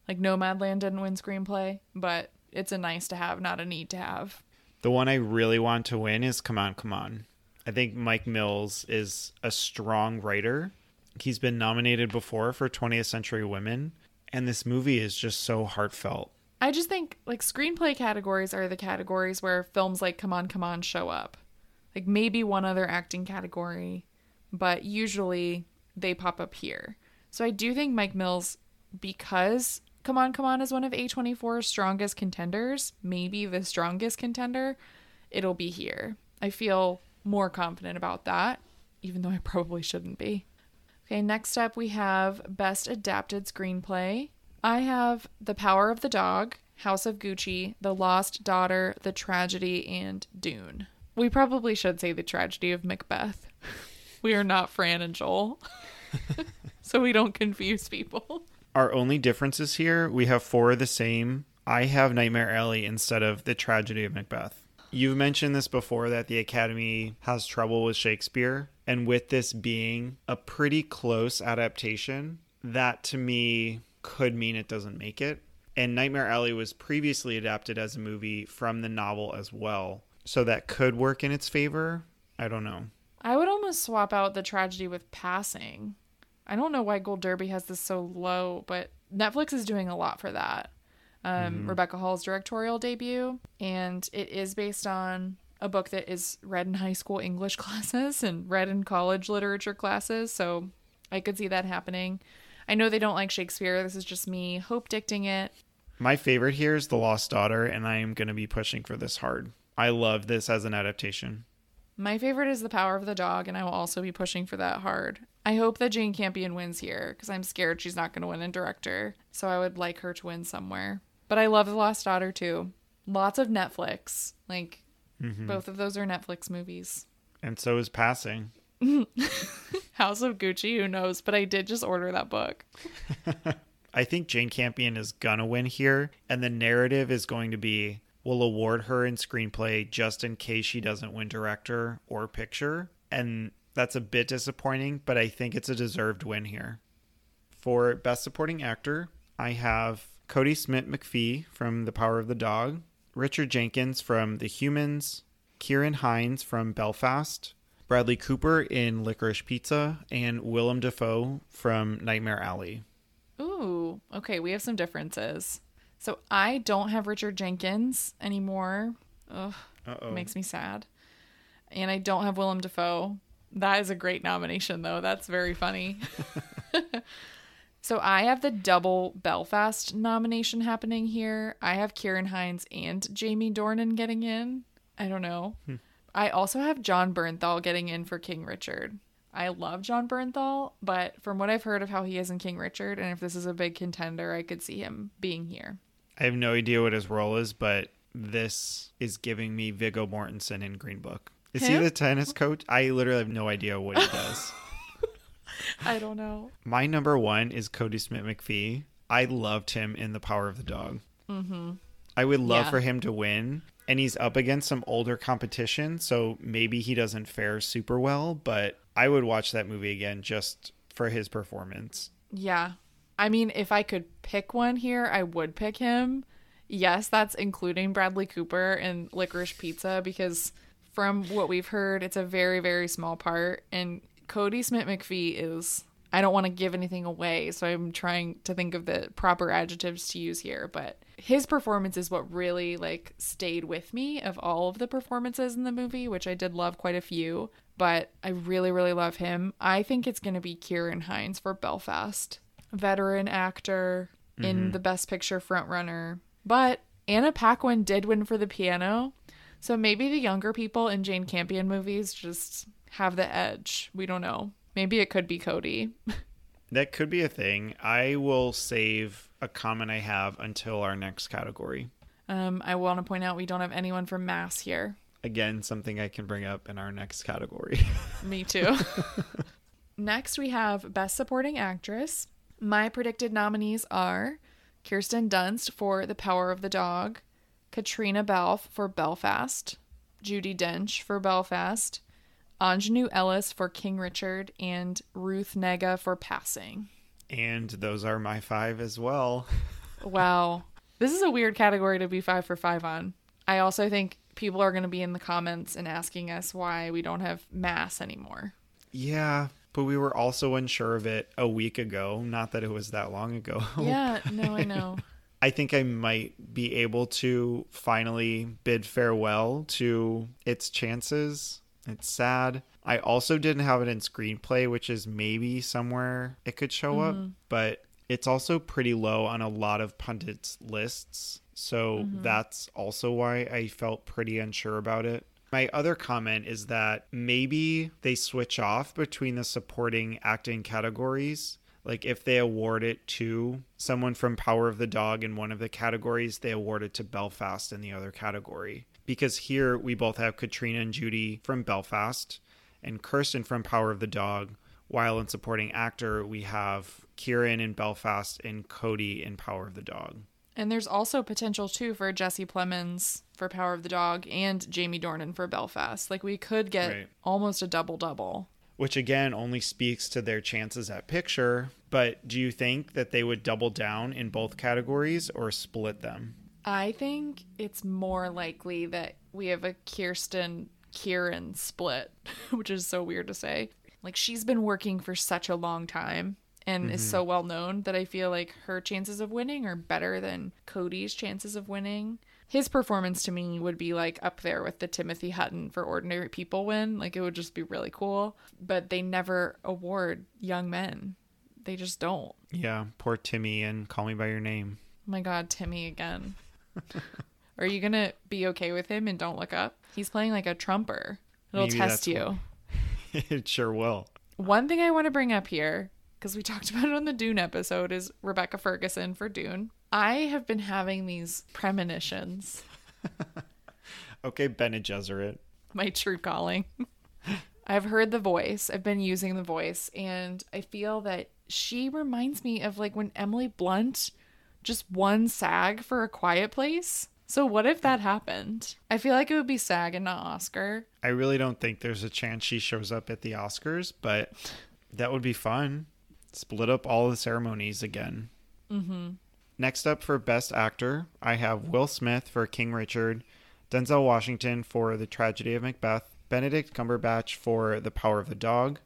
like Nomadland didn't win screenplay, but it's a nice to have, not a need to have.
The one I really want to win is Come On, Come On. I think Mike Mills is a strong writer. He's been nominated before for 20th Century Women, and this movie is just so heartfelt.
I just think like screenplay categories are the categories where films like Come On, Come On show up. Like maybe one other acting category, but usually they pop up here. So I do think Mike Mills, because Come On, Come On is one of A24's strongest contenders, maybe the strongest contender, it'll be here. I feel more confident about that, even though I probably shouldn't be. Okay, next up we have Best Adapted Screenplay. I have The Power of the Dog, House of Gucci, The Lost Daughter, The Tragedy, and Dune. We probably should say The Tragedy of Macbeth. We are not Fran and Joel, so we don't confuse people.
Our only differences here, we have four of the same. I have Nightmare Alley instead of The Tragedy of Macbeth. You've mentioned this before that the Academy has trouble with Shakespeare, and with this being a pretty close adaptation, that to me could mean it doesn't make it. And Nightmare Alley was previously adapted as a movie from the novel as well, so that could work in its favor. I don't know.
I would almost swap out The Tragedy with Passing. I don't know why Gold Derby has this so low, but Netflix is doing a lot for that. Um, Rebecca Hall's directorial debut, and it is based on a book that is read in high school English classes and read in college literature classes. So I could see that happening. I know they don't like Shakespeare. This is just me hope dicting it.
My favorite here is The Lost Daughter, and I am going to be pushing for this hard. I love this as an adaptation.
My favorite is The Power of the Dog, and I will also be pushing for that hard. I hope that Jane Campion wins here because I'm scared she's not going to win in director. So I would like her to win somewhere. But I love The Lost Daughter too. Lots of Netflix. Like, mm-hmm. both of those are Netflix movies.
And so is Passing.
House of Gucci, who knows? But I did just order that book.
I think Jane Campion is gonna win here, and the narrative is going to be we'll award her in screenplay just in case she doesn't win director or picture. And that's a bit disappointing, but I think it's a deserved win here. For Best Supporting Actor, I have Kodi Smit-McPhee from The Power of the Dog, Richard Jenkins from The Humans, Ciarán Hinds from Belfast, Bradley Cooper in Licorice Pizza, and Willem Dafoe from Nightmare Alley.
Ooh, okay, we have some differences. So I don't have Richard Jenkins anymore. Ugh,
Uh-oh.
makes me sad. And I don't have Willem Dafoe. That is a great nomination, though. That's very funny. so I have the double Belfast nomination happening here. I have Ciarán Hinds and Jamie Dornan getting in. I don't know. Hmm. I also have Jon Bernthal getting in for King Richard. I love Jon Bernthal, but from what I've heard of how he is in King Richard, and if this is a big contender, I could see him being here.
I have no idea what his role is, but this is giving me Viggo Mortensen in Green Book. Is he the tennis coach? I literally have no idea what he does.
I don't know.
My number one is Kodi Smit-McPhee. I loved him in The Power of the Dog. Mm-hmm. I would love
Yeah.
for him to win, and he's up against some older competition, so maybe he doesn't fare super well, but I would watch that movie again just for his performance.
Yeah. I mean, if I could pick one here, I would pick him. Yes, that's including Bradley Cooper and Licorice Pizza because from what we've heard, it's a very, very small part. And Kodi Smit-McPhee is. I don't want to give anything away, so I'm trying to think of the proper adjectives to use here, but his performance is what really like stayed with me of all of the performances in the movie, which I did love quite a few, but I really really love him. I think it's going to be Ciarán Hinds for Belfast veteran actor. in the Best Picture frontrunner. But Anna Paquin did win for the piano. So maybe the younger people in Jane Campion movies just have the edge. We don't know. Maybe it could be Kodi.
That could be a thing. I will save a comment I have until our next category.
Um, I want to point out we don't have anyone from Mass here.
Again, something I can bring up in our next category.
Me too. Next, we have Best Supporting Actress. My predicted nominees are Kirsten Dunst for The Power of the Dog, Caitríona Balfe for Belfast, Judi Dench for Belfast, Aunjanue Ellis for King Richard, and Ruth Negga for Passing.
and those are my five as well.
Wow. This is a weird category to be five for five on. I also think people are going to be in the comments and asking us why we don't have Mass anymore.
Yeah, but we were also unsure of it a week ago. Not that it was that long ago.
Yeah, no, I know.
I think I might be able to finally bid farewell to its chances. It's sad. I also didn't have it in screenplay, which is maybe somewhere it could show up, mm-hmm. but it's also pretty low on a lot of pundits' lists. So mm-hmm. that's also why I felt pretty unsure about it. My other comment is that maybe they switch off between the supporting acting categories. Like if they award it to someone from Power of the Dog in one of the categories, they award it to Belfast in the other category. Because here we both have Caitríona and Judy from Belfast and Kirsten from Power of the Dog, while in supporting actor we have Ciarán in Belfast and Kodi in Power of the Dog.
And there's also potential too for Jesse Plemons for Power of the Dog and Jamie Dornan for Belfast. Like we could get
Right.
almost a double double.
which again only speaks to their chances at picture. But do you think that they would double down in both categories or split them?
I think it's more likely that we have a Kirsten Ciarán split, which is so weird to say. Like she's been working for such a long time and is mm-hmm. so well known that I feel like her chances of winning are better than Kodi's chances of winning. His performance to me would be like up there with the Timothy Hutton for Ordinary People win. Like it would just be really cool. But they never award young men. They just don't.
Yeah, poor Timmy and Call Me by Your Name.
Oh my god, Timmy again. Are you gonna be okay with him and don't look up? He's playing like a trumper. It'll
Maybe
test you.
it sure will.
One thing I want to bring up here, because we talked about it on the Dune episode, is Rebecca Ferguson for Dune. I have been having these premonitions,
Okay, Bene Gesserit.
my true calling. I've heard the voice, I've been using the voice, and I feel that she reminds me of like when Emily Blunt just won SAG for A Quiet Place. So what if that happened? I feel like it would be SAG and not Oscar.
I really don't think there's a chance she shows up at the Oscars, but that would be fun. Split up all the ceremonies again. Mm-hmm. Next up for Best Actor, I have Will Smith for King Richard, Denzel Washington for The Tragedy of Macbeth, Benedict Cumberbatch for The Power of the Dog,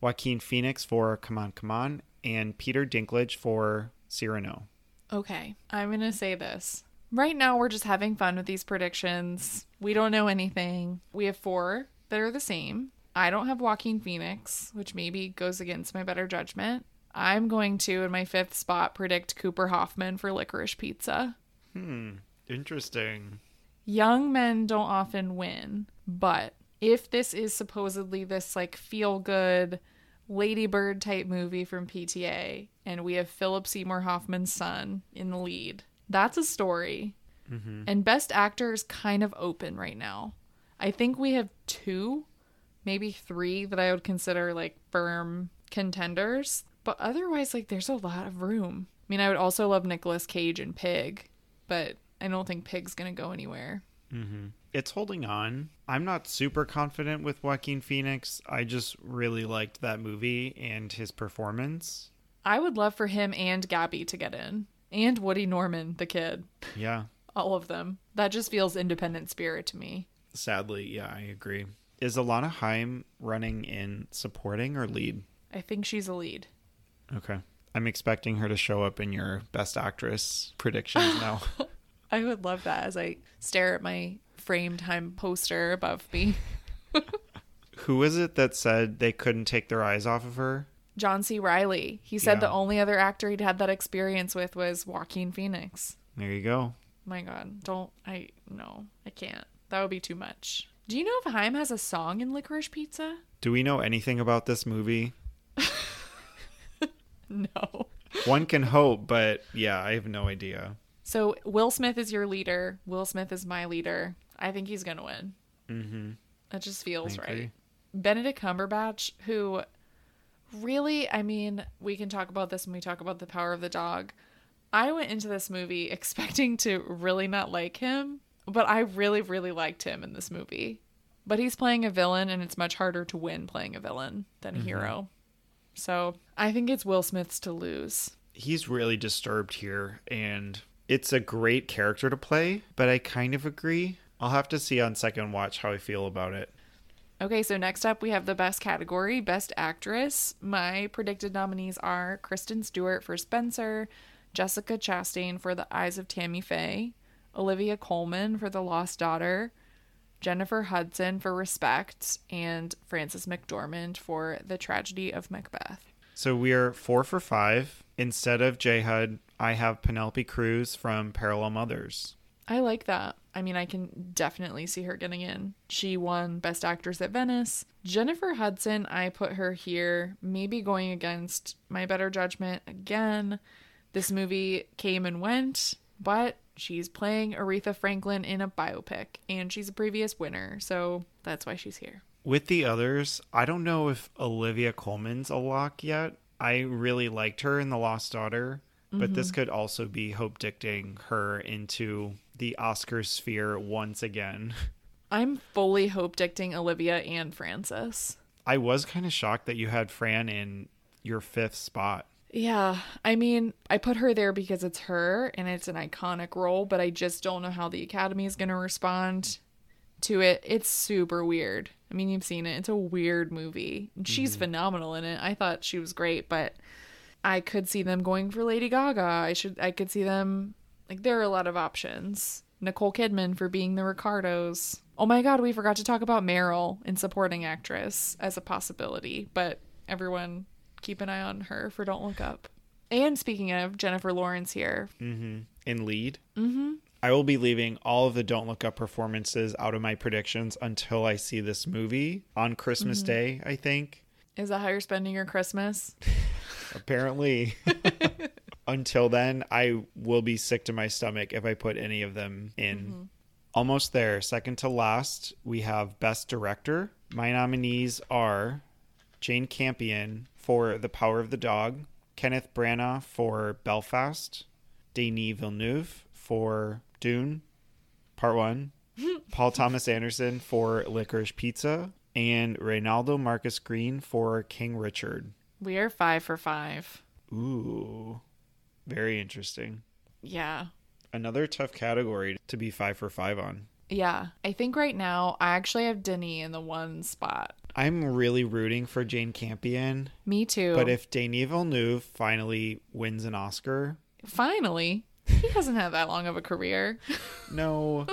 Joaquin Phoenix for Come On, Come On, and Peter Dinklage for Cyrano.
Okay, I'm going to say this. Right now, we're just having fun with these predictions. We don't know anything. We have four that are the same. I don't have Joaquin Phoenix, which maybe goes against my better judgment. I'm going to, in my fifth spot, predict Cooper Hoffman for Licorice Pizza.
Hmm, interesting.
Young men don't often win, but if this is supposedly this like feel good Lady Bird type movie from PTA, and we have Philip Seymour Hoffman's son in the lead, that's a story. And Best Actor is kind of open right now. I think we have two, maybe three that I would consider like firm contenders, but otherwise, like, there's a lot of room. I mean, I would also love Nicolas Cage and Pig, but I don't think Pig's gonna go anywhere. Mm-hmm.
It's holding on. I'm not super confident with Joaquin Phoenix. I just really liked that movie and his performance.
I would love for him and Gabby to get in, and Woody Norman, the kid,
Yeah,
all of them. That just feels independent spirit to me.
sadly, yeah, I agree. Is Alana Haim running in supporting or lead?
I think she's a lead.
Okay. I'm expecting her to show up in your best actress predictions now.
I would love that as I stare at my frame time poster above me.
Who is it that said they couldn't take their eyes off of her?
John C. Reilly. He said the only other actor he'd had that experience with was Joaquin Phoenix.
There you go.
My God, don't I? No, I can't. That would be too much. Do you know if Haim has a song in Licorice Pizza?
Do we know anything about this movie?
No.
One can hope, but yeah, I have no idea.
So Will Smith is your leader. Will Smith is my leader. I think he's gonna win.
Mm-hmm.
It just feels right. Benedict Cumberbatch, who really, I mean, we can talk about this when we talk about the power of the dog. I went into this movie expecting to really not like him, but I really, really liked him in this movie. But he's playing a villain, and it's much harder to win playing a villain than a mm-hmm. hero. So I think it's Will Smith's to lose.
He's really disturbed here, and it's a great character to play, but I kind of agree. I'll have to see on second watch how I feel about it.
Okay, so next up we have the best category, best actress. My predicted nominees are Kristen Stewart for Spencer, Jessica Chastain for The Eyes of Tammy Faye, Olivia Colman for The Lost Daughter, Jennifer Hudson for Respect, and Frances McDormand for The Tragedy of Macbeth.
So we are four for five. Instead of J Hud, I have Penelope Cruz from Parallel Mothers.
I like that. I mean, I can definitely see her getting in. She won Best Actress at Venice. Jennifer Hudson, I put her here, maybe going against my better judgment again. This movie came and went, but she's playing Aretha Franklin in a biopic, and she's a previous winner, so that's why she's here.
With the others, I don't know if Olivia Colman's a lock yet. I really liked her in The Lost Daughter, but this mm-hmm. could also be Hope dictating her into the Oscar sphere once again.
I'm fully hope dicting Olivia and Frances.
I was kind of shocked that you had Fran in your fifth spot.
Yeah, I mean, I put her there because it's her and it's an iconic role, but I just don't know how the Academy is going to respond to it. It's super weird. I mean, you've seen it. It's a weird movie. She's mm-hmm. phenomenal in it. I thought she was great, but I could see them going for Lady Gaga. I should I could see them like there are a lot of options. Nicole Kidman for being the Ricardos. Oh my god, we forgot to talk about Meryl in supporting actress as a possibility, but everyone keep an eye on her for Don't Look Up. And speaking of Jennifer Lawrence here,
Mm-hmm. In lead. Mm-hmm. I will be leaving all of the Don't Look Up performances out of my predictions until I see this movie on Christmas Day, I think.
is that how you're spending your Christmas?
Apparently. until then, I will be sick to my stomach if I put any of them in. Almost there. Second to last, we have Best Director. My nominees are Jane Campion for The Power of the Dog, Kenneth Branagh for Belfast, Denis Villeneuve for Dune, Part 1, Paul Thomas Anderson for Licorice Pizza, and Reinaldo Marcus Green for King Richard.
We are five for five.
Ooh, very interesting.
Yeah.
Another tough category to be five for five on.
Yeah. I think right now I actually have Denis in the one spot.
I'm really rooting for Jane Campion,
Me too.
but if Denis Villeneuve finally wins an Oscar,
finally, he hasn't had that long of a career.
no.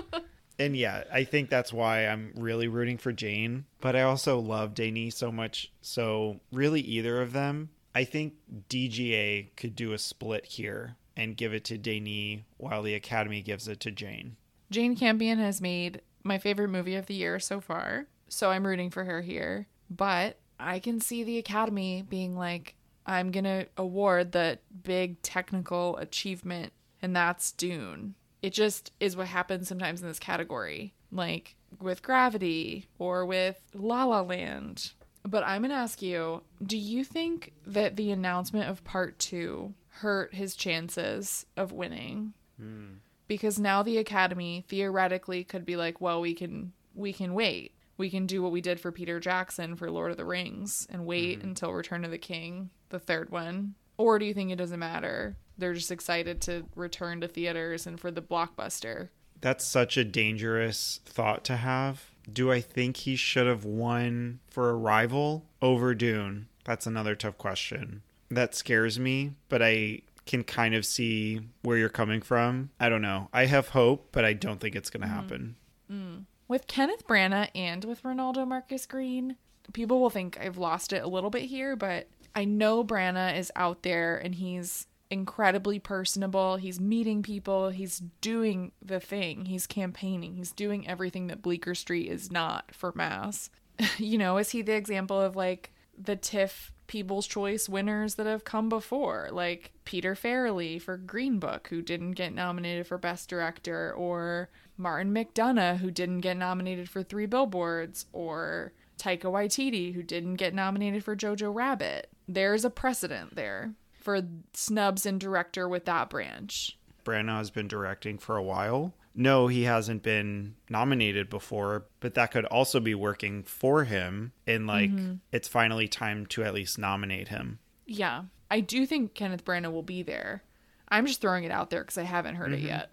and yeah, I think that's why I'm really rooting for Jane. But I also love Denis so much. So, really, either of them, I think DGA could do a split here and give it to Denis while the Academy gives it to Jane.
Jane Campion has made my favorite movie of the year so far, so I'm rooting for her here. But I can see the Academy being like, I'm going to award the big technical achievement, and that's Dune. It just is what happens sometimes in this category, like with Gravity or with La La Land. But I'm going to ask you do you think that the announcement of part two hurt his chances of winning? Hmm. because now the academy theoretically could be like well we can we can wait we can do what we did for peter jackson for lord of the rings and wait mm-hmm. until return of the king the third one or do you think it doesn't matter they're just excited to return to theaters and for the blockbuster
That's such a dangerous thought to have. Do I think he should have won for Arrival over Dune? That's another tough question. That scares me, but I can kind of see where you're coming from. I don't know. I have hope, but I don't think it's going to mm-hmm. happen. Mm.
With kenneth branagh and with reinaldo marcus green. People will think i've lost it a little bit here but I know Branagh is out there and he's incredibly personable. He's meeting people, he's doing the thing, he's campaigning, he's doing everything that Bleecker Street is not for mass. you know, is he the example of like the TIFF People's Choice winners that have come before, like Peter Farrelly for Green Book, who didn't get nominated for Best Director, or Martin McDonagh, who didn't get nominated for Three Billboards, or Taika Waititi, who didn't get nominated for Jojo Rabbit. There's a precedent there for snubs in director with that branch.
Branagh has been directing for a while. No, he hasn't been nominated before, but that could also be working for him. And like, mm-hmm. it's finally time to at least nominate him.
Yeah, I do think Kenneth Branagh will be there. I'm just throwing it out there because I haven't heard it mm-hmm. yet.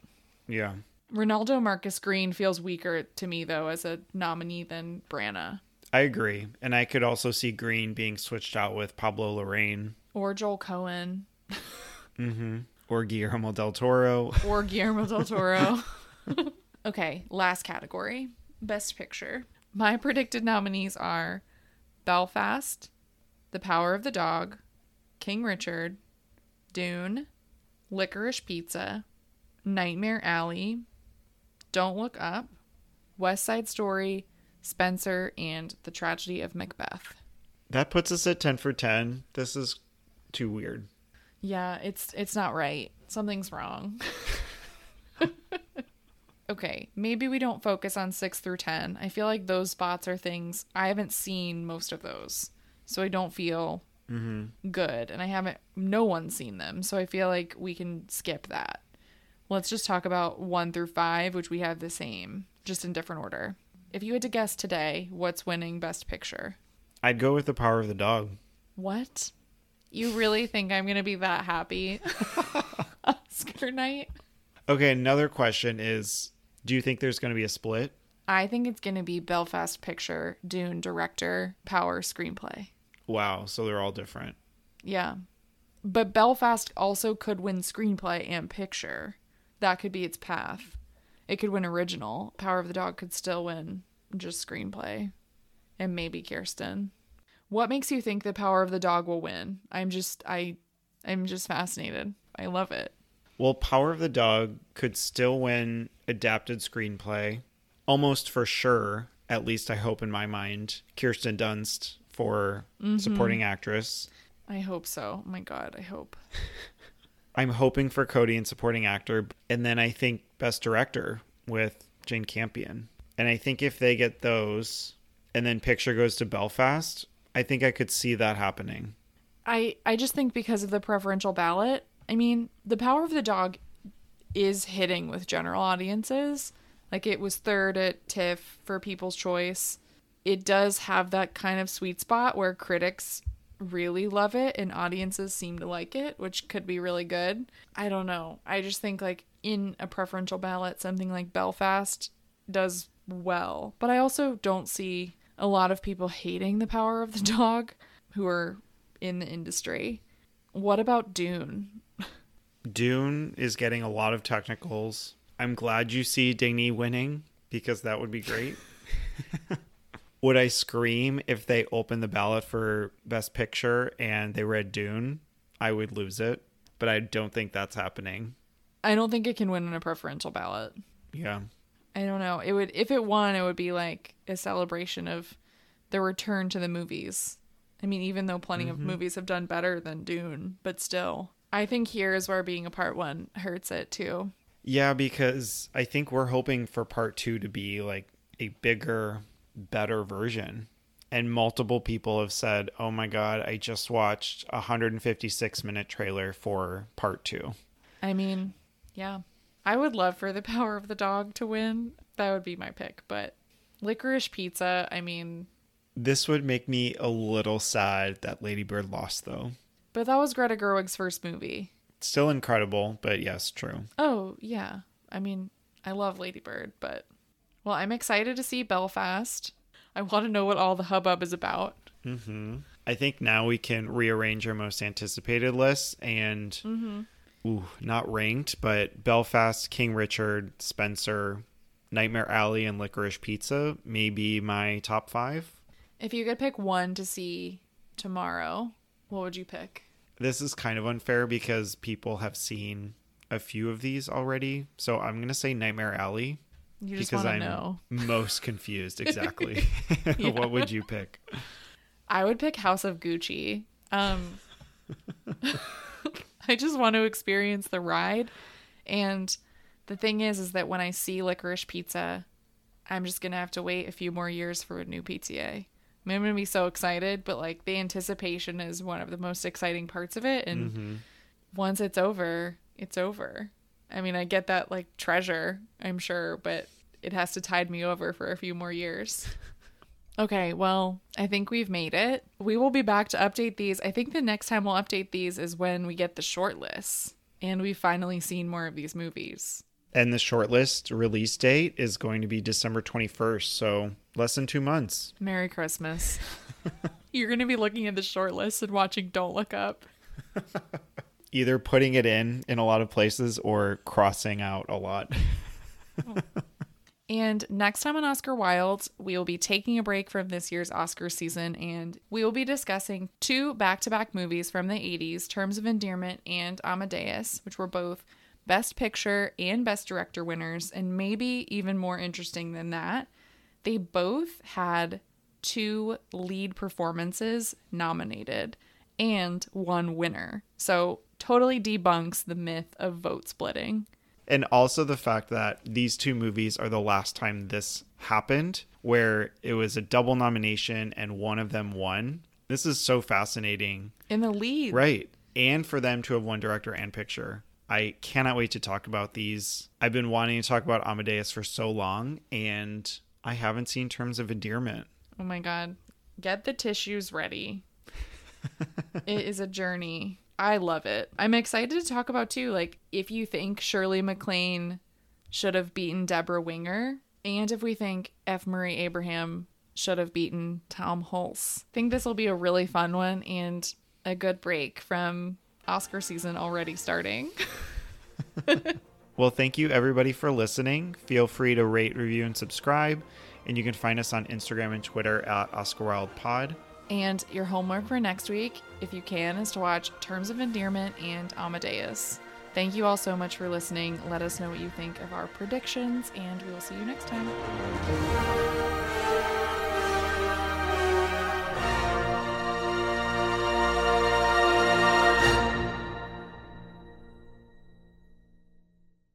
Yeah.
Reinaldo Marcus Green feels weaker to me though as a nominee than Branagh
I agree. And I could also see Green being switched out with Pablo Larraín
or Joel Coen mm-hmm.
or Guillermo del Toro.
or Guillermo del Toro. okay, last category Best Picture. My predicted nominees are Belfast, The Power of the Dog, King Richard, Dune, Licorice Pizza, Nightmare Alley, Don't Look Up, West Side Story, Spencer, and The Tragedy of Macbeth.
That puts us at 10 for 10. This is too weird.
Yeah, it's it's not right. Something's wrong. okay, maybe we don't focus on 6 through 10. I feel like those spots are things I haven't seen most of those. So I don't feel mm-hmm. good and I haven't no one's seen them. So I feel like we can skip that. Let's just talk about 1 through 5, which we have the same, just in different order. If you had to guess today, what's winning best picture?
I'd go with The Power of the Dog.
What? You really think I'm going to be that happy Oscar night?
Okay, another question is do you think there's going to be a split?
I think it's going to be Belfast picture, Dune director, Power screenplay.
Wow, so they're all different.
Yeah. But Belfast also could win screenplay and picture. That could be its path. It could win original. Power of the Dog could still win just screenplay. And maybe Kirsten. What makes you think the Power of the Dog will win? I'm just I I'm just fascinated. I love it.
Well, Power of the Dog could still win adapted screenplay, almost for sure. At least I hope in my mind, Kirsten Dunst for mm-hmm. supporting actress.
I hope so. Oh my god, I hope.
I'm hoping for Kodi and supporting actor, and then I think best director with Jane Campion. And I think if they get those, and then picture goes to Belfast, I think I could see that happening.
I I just think because of the preferential ballot. I mean, The Power of the Dog is hitting with general audiences. Like it was third at TIFF for People's Choice. It does have that kind of sweet spot where critics really love it and audiences seem to like it, which could be really good. I don't know. I just think like in a preferential ballot, something like Belfast does well. But I also don't see a lot of people hating the power of the dog who are in the industry. What about Dune?
Dune is getting a lot of technicals. I'm glad you see Dingy winning because that would be great. would I scream if they opened the ballot for Best Picture and they read Dune? I would lose it, but I don't think that's happening.
I don't think it can win on a preferential ballot.
Yeah.
I don't know. It would if it won, it would be like a celebration of the return to the movies. I mean, even though plenty of mm-hmm. movies have done better than Dune, but still. I think here is where being a part one hurts it too.
Yeah, because I think we're hoping for part two to be like a bigger, better version. And multiple people have said, oh my God, I just watched a 156 minute trailer for part two.
I mean, yeah. I would love for the power of the dog to win. That would be my pick. But licorice pizza, I mean,
This would make me a little sad that Lady Bird lost, though.
but that was Greta Gerwig's first movie.
Still incredible, but yes, true.
Oh, yeah. I mean, I love Lady Bird, but well, I'm excited to see Belfast. I want to know what all the hubbub is about. Mm-hmm.
I think now we can rearrange our most anticipated lists and, mm-hmm. ooh, not ranked, but Belfast, King Richard, Spencer, Nightmare Alley, and Licorice Pizza may be my top five.
If you could pick one to see tomorrow, what What would you pick?
This is kind of unfair because people have seen a few of these already. So I'm going to say Nightmare Alley
You just
because I'm
know.
most confused. Exactly. what would you pick?
I would pick House of Gucci. Um, I just want to experience the ride. And the thing is, is that when I see licorice pizza, I'm just going to have to wait a few more years for a new PTA. I mean, I'm going to be so excited, but like the anticipation is one of the most exciting parts of it. And
Mm-hmm.
once it's over, it's over. I mean, I get that like treasure, I'm sure, but it has to tide me over for a few more years. Okay, well, I think we've made it. We will be back to update these. I think the next time we'll update these is when we get the short lists and we've finally seen more of these movies.
And the shortlist release date is going to be December 21st. So less than two months.
Merry Christmas. You're going to be looking at the short list and watching Don't Look Up.
Either putting it in in a lot of places or crossing out a lot.
And next time on Oscar Wild, we will be taking a break from this year's Oscar season and we will be discussing two back to back movies from the 80s Terms of Endearment and Amadeus, which were both Best Picture and Best Director winners. And maybe even more interesting than that, they both had two lead performances nominated and one winner. So totally debunks the myth of vote splitting.
And also the fact that these two movies are the last time this happened, where it was a double nomination and one of them won. This is so fascinating.
In the lead.
Right. And for them to have won director and picture. I cannot wait to talk about these. I've been wanting to talk about Amadeus for so long, and I haven't seen Terms of Endearment.
Oh my god. Get the tissues ready. it is a journey. I love it. I'm excited to talk about too like if you think Shirley MacLaine should have beaten Debra Winger and if we think F Murray Abraham should have beaten Tom Hulce. I think this will be a really fun one and a good break from Oscar season already starting.
Well, thank you everybody for listening. Feel free to rate, review, and subscribe. And you can find us on Instagram and Twitter at Oscar Wild Pod.
And your homework for next week, if you can, is to watch Terms of Endearment and Amadeus. Thank you all so much for listening. Let us know what you think of our predictions, and we will see you next time.